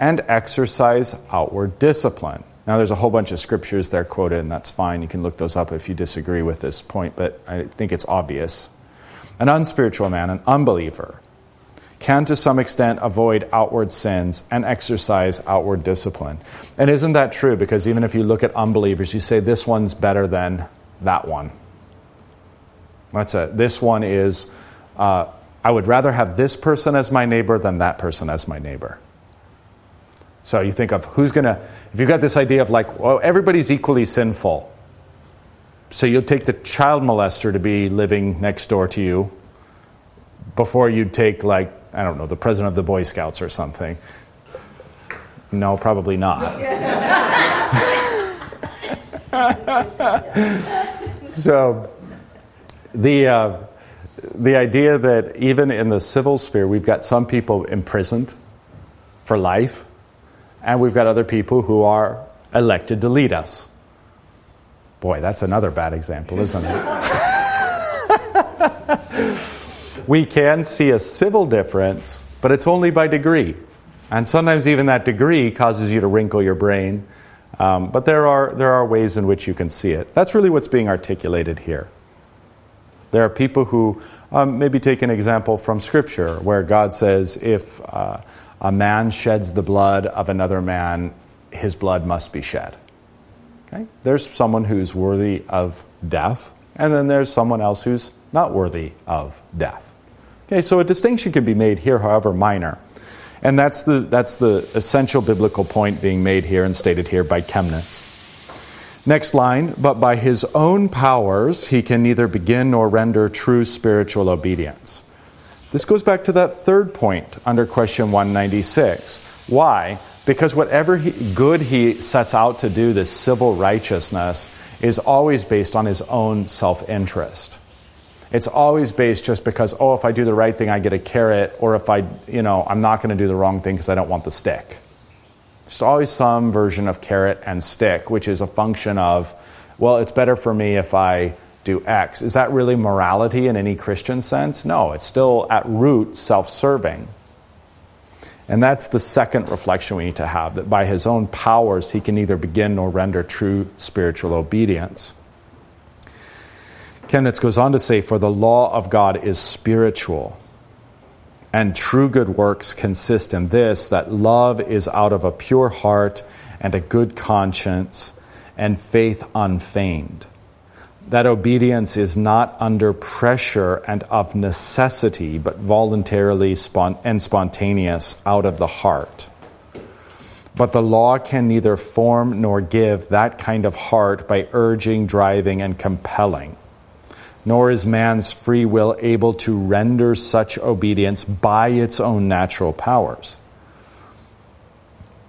and exercise outward discipline. Now, there's a whole bunch of scriptures there quoted, and that's fine. You can look those up if you disagree with this point, but I think it's obvious. An unspiritual man, an unbeliever, can to some extent avoid outward sins and exercise outward discipline. And isn't that true? Because even if you look at unbelievers, you say this one's better than that one. That's it. This one is, uh, I would rather have this person as my neighbor than that person as my neighbor. So you think of who's going to, if you've got this idea of like, well, everybody's equally sinful. So you'll take the child molester to be living next door to you before you'd take, like, I don't know, the president of the Boy Scouts or something. No, probably not. so the, uh, the idea that even in the civil sphere, we've got some people imprisoned for life, and we've got other people who are elected to lead us. Boy, that's another bad example, isn't it? we can see a civil difference, but it's only by degree. And sometimes even that degree causes you to wrinkle your brain. Um, but there are, there are ways in which you can see it. That's really what's being articulated here. There are people who, um, maybe take an example from Scripture, where God says, if uh, a man sheds the blood of another man, his blood must be shed. Okay? There's someone who's worthy of death, and then there's someone else who's not worthy of death. Okay, so a distinction can be made here, however minor. And that's the, that's the essential biblical point being made here and stated here by Chemnitz. Next line, but by his own powers he can neither begin nor render true spiritual obedience. This goes back to that third point under question 196. Why? Because whatever he, good he sets out to do, this civil righteousness, is always based on his own self interest. It's always based just because, oh, if I do the right thing, I get a carrot, or if I, you know, I'm not going to do the wrong thing because I don't want the stick. There's always some version of carrot and stick, which is a function of, well, it's better for me if I do X. Is that really morality in any Christian sense? No, it's still at root self serving. And that's the second reflection we need to have that by his own powers he can neither begin nor render true spiritual obedience. Chemnitz goes on to say, For the law of God is spiritual, and true good works consist in this that love is out of a pure heart and a good conscience, and faith unfeigned. That obedience is not under pressure and of necessity, but voluntarily and spontaneous out of the heart. But the law can neither form nor give that kind of heart by urging, driving, and compelling nor is man's free will able to render such obedience by its own natural powers.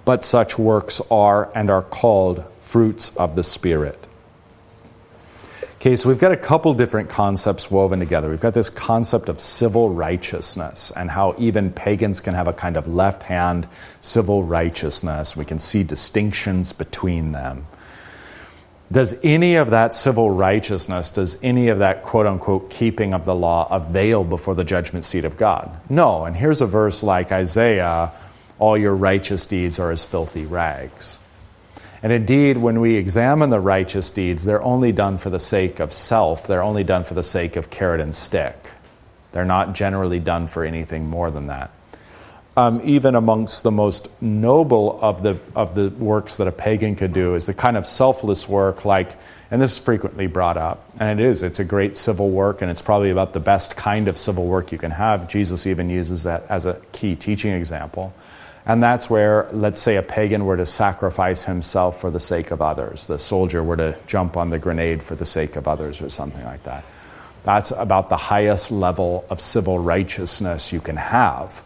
But such works are and are called fruits of the Spirit. Okay, so we've got a couple different concepts woven together. We've got this concept of civil righteousness and how even pagans can have a kind of left hand civil righteousness. We can see distinctions between them. Does any of that civil righteousness, does any of that quote unquote keeping of the law avail before the judgment seat of God? No. And here's a verse like Isaiah all your righteous deeds are as filthy rags. And indeed, when we examine the righteous deeds, they're only done for the sake of self, they're only done for the sake of carrot and stick. They're not generally done for anything more than that um, even amongst the most noble of the, of the works that a pagan could do, is the kind of selfless work, like, and this is frequently brought up, and it is, it's a great civil work, and it's probably about the best kind of civil work you can have. Jesus even uses that as a key teaching example. And that's where, let's say, a pagan were to sacrifice himself for the sake of others. The soldier were to jump on the grenade for the sake of others, or something like that. That's about the highest level of civil righteousness you can have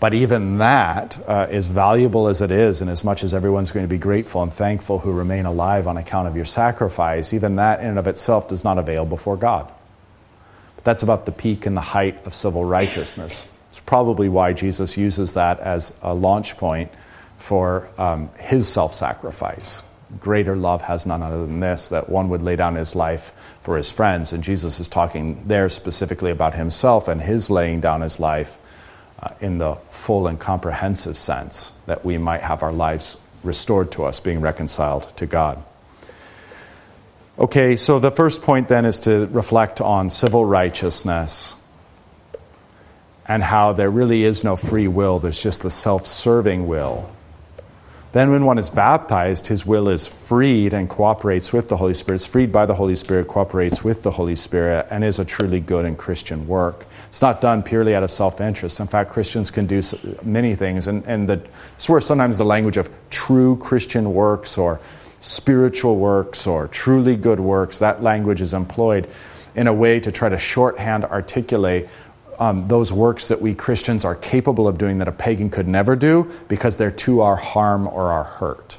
but even that uh, is valuable as it is, and as much as everyone's going to be grateful and thankful who remain alive on account of your sacrifice, even that in and of itself does not avail before God. But that's about the peak and the height of civil righteousness. It's probably why Jesus uses that as a launch point for um, his self sacrifice. greater love has none other than this, that one would lay down his life for his friends. And Jesus is talking there specifically about himself and his laying down his life uh, in the full and comprehensive sense that we might have our lives restored to us, being reconciled to God. Okay, so the first point then is to reflect on civil righteousness and how there really is no free will, there's just the self serving will then, when one is baptized, his will is freed and cooperates with the Holy Spirit. It's freed by the Holy Spirit, cooperates with the Holy Spirit, and is a truly good and Christian work. It's not done purely out of self interest. In fact, Christians can do many things, and, and the, it's where sometimes the language of true Christian works or spiritual works or truly good works, that language is employed in a way to try to shorthand articulate um, those works that we Christians are capable of doing that a pagan could never do because they're to our harm or our hurt.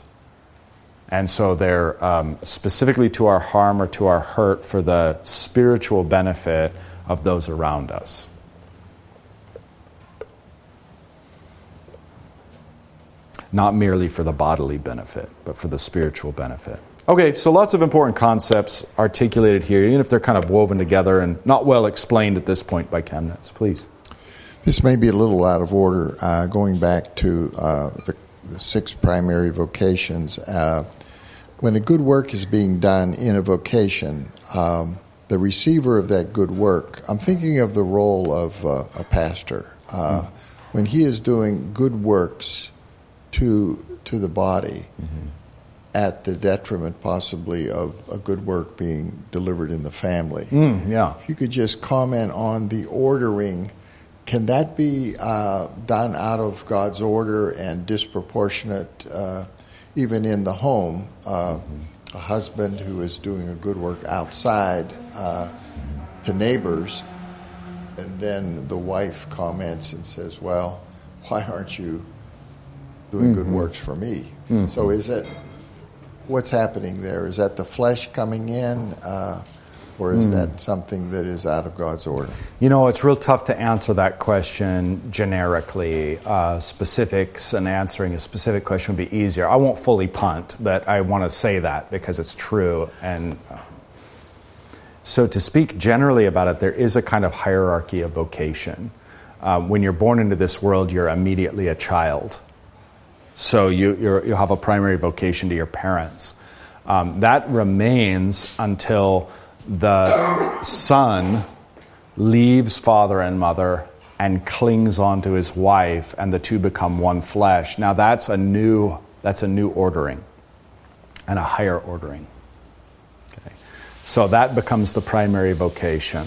And so they're um, specifically to our harm or to our hurt for the spiritual benefit of those around us. Not merely for the bodily benefit, but for the spiritual benefit. Okay, so lots of important concepts articulated here, even if they're kind of woven together and not well explained at this point by Chemnitz. Please. This may be a little out of order. Uh, going back to uh, the, the, six primary vocations, uh, when a good work is being done in a vocation, um, the receiver of that good work, I'm thinking of the role of uh, a pastor. Mm-hmm. When he is doing good works to, to the body, mm-hmm at the detriment possibly of a good work being delivered in the family. Mm, yeah. If you could just comment on the ordering, can that be uh, done out of God's order and disproportionate, uh, even in the home? Uh, mm-hmm. A husband who is doing a good work outside uh, to neighbors, and then the wife comments and says, Well, why aren't you doing mm-hmm. good works for me? Mm-hmm. So is it what's happening there? Is that the flesh coming in, uh, or is mm. that something that is out of God's order? You know, it's real tough to answer that question generically. Uh, specifics and answering a specific question would be easier. I won't fully punt, but I want to say that because it's true. And uh, so, to speak generally about it, there is a kind of hierarchy of vocation. Uh, when you're born into this world, you're immediately a child so you, you have a primary vocation to your parents. Um, that remains until the son leaves father and mother and clings onto his wife, and the two become one flesh. Now that's a new that's a new ordering and a higher ordering. Okay. So that becomes the primary vocation.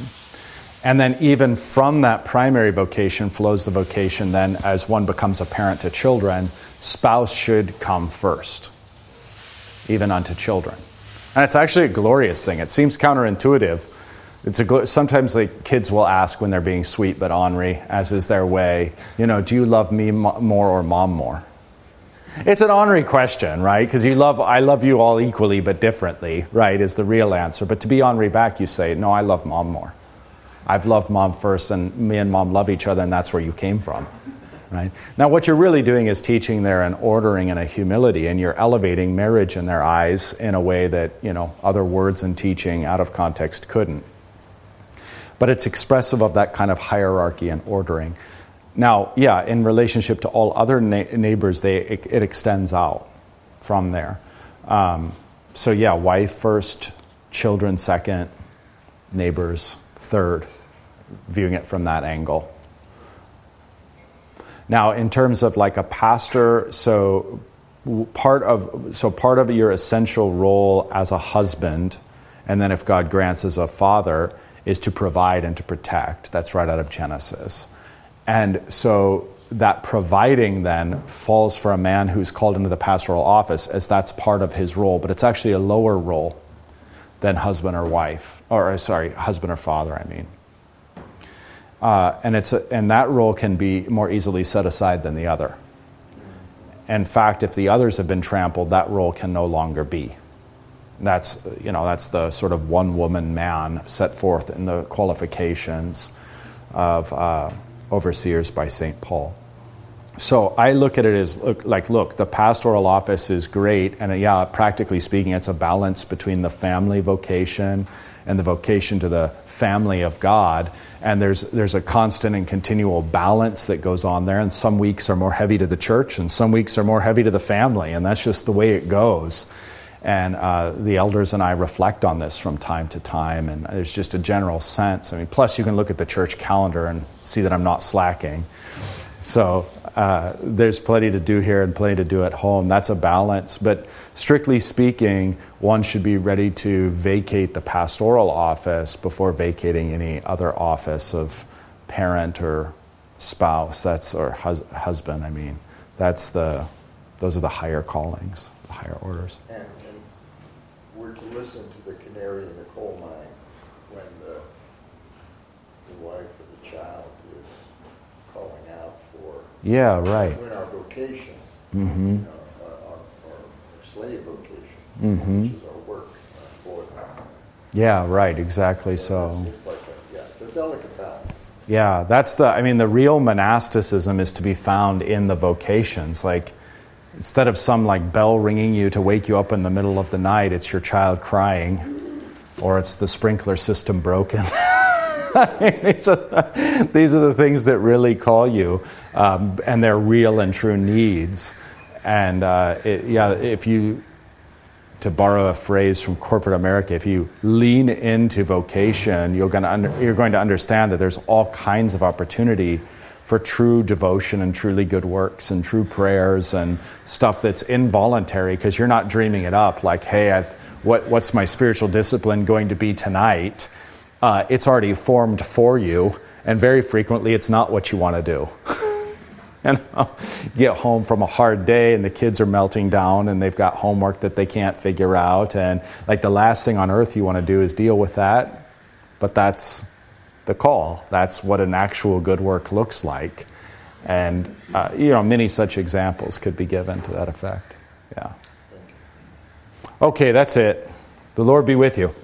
And then, even from that primary vocation, flows the vocation then as one becomes a parent to children, spouse should come first, even unto children. And it's actually a glorious thing. It seems counterintuitive. It's a, sometimes like kids will ask when they're being sweet but ornery, as is their way, you know, do you love me more or mom more? It's an ornery question, right? Because you love, I love you all equally but differently, right? Is the real answer. But to be ornery back, you say, no, I love mom more. I've loved mom first, and me and mom love each other, and that's where you came from. Right? Now, what you're really doing is teaching there an ordering and a humility, and you're elevating marriage in their eyes in a way that you know other words and teaching out of context couldn't. But it's expressive of that kind of hierarchy and ordering. Now, yeah, in relationship to all other na- neighbors, they, it, it, extends out from there. Um, so, yeah, wife first, children second, neighbors third, viewing it from that angle. Now, in terms of like a pastor, so part of so part of your essential role as a husband, and then if God grants as a father, is to provide and to protect. That's right out of Genesis. And so that providing then falls for a man who's called into the pastoral office as that's part of his role, but it's actually a lower role than husband or wife, or sorry, husband or father, I mean. Uh, and, it's a, and that role can be more easily set aside than the other. In fact, if the others have been trampled, that role can no longer be. That's, you know, that's the sort of one woman man set forth in the qualifications of uh, overseers by St. Paul. so I look at it as look, like, look, the pastoral office is great, and uh, yeah, practically speaking, it's a balance between the family vocation and the vocation to the family of God. And there's there's a constant and continual balance that goes on there. And some weeks are more heavy to the church, and some weeks are more heavy to the family, and that's just the way it goes. And uh, the elders and I reflect on this from time to time, and there's just a general sense. I mean, plus you can look at the church calendar and see that I'm not slacking. So uh, there's plenty to do here and plenty to do at home. That's a balance. But strictly speaking, one should be ready to vacate the pastoral office before vacating any other office of parent or spouse. That's or hus- husband. I mean, that's the those are the higher callings, the higher orders. And, and we're to listen to the canary in the coal mine when the, the wife or the child is calling out for Yeah, right. when our vocation, Mm-hmm. you know, our, our, our slave vocation, Mhm. which is our work uh, for them. Yeah, right. Exactly. So. It's, it's like a, yeah, it's a delicate balance. Yeah, that's the, I mean, the real monasticism is to be found in the vocations. Like, instead of some like bell ringing you to wake you up in the middle of the night, it's your child crying, or it's the sprinkler system broken. I mean, these, are the, these are the things that really call you, um, and they're real and true needs. And uh, it, yeah, if you to borrow a phrase from corporate America, if you lean into vocation, you're going, to under, you're going to understand that there's all kinds of opportunity for true devotion and truly good works and true prayers and stuff that's involuntary because you're not dreaming it up like, hey, I've, what, what's my spiritual discipline going to be tonight? Uh, it's already formed for you, and very frequently it's not what you want to do. and get home from a hard day and the kids are melting down and they've got homework that they can't figure out. And like the last thing on earth you want to do is deal with that. But that's the call. That's what an actual good work looks like. And uh, you know many such examples could be given to that effect. Yeah. Okay that's it. The lord be with you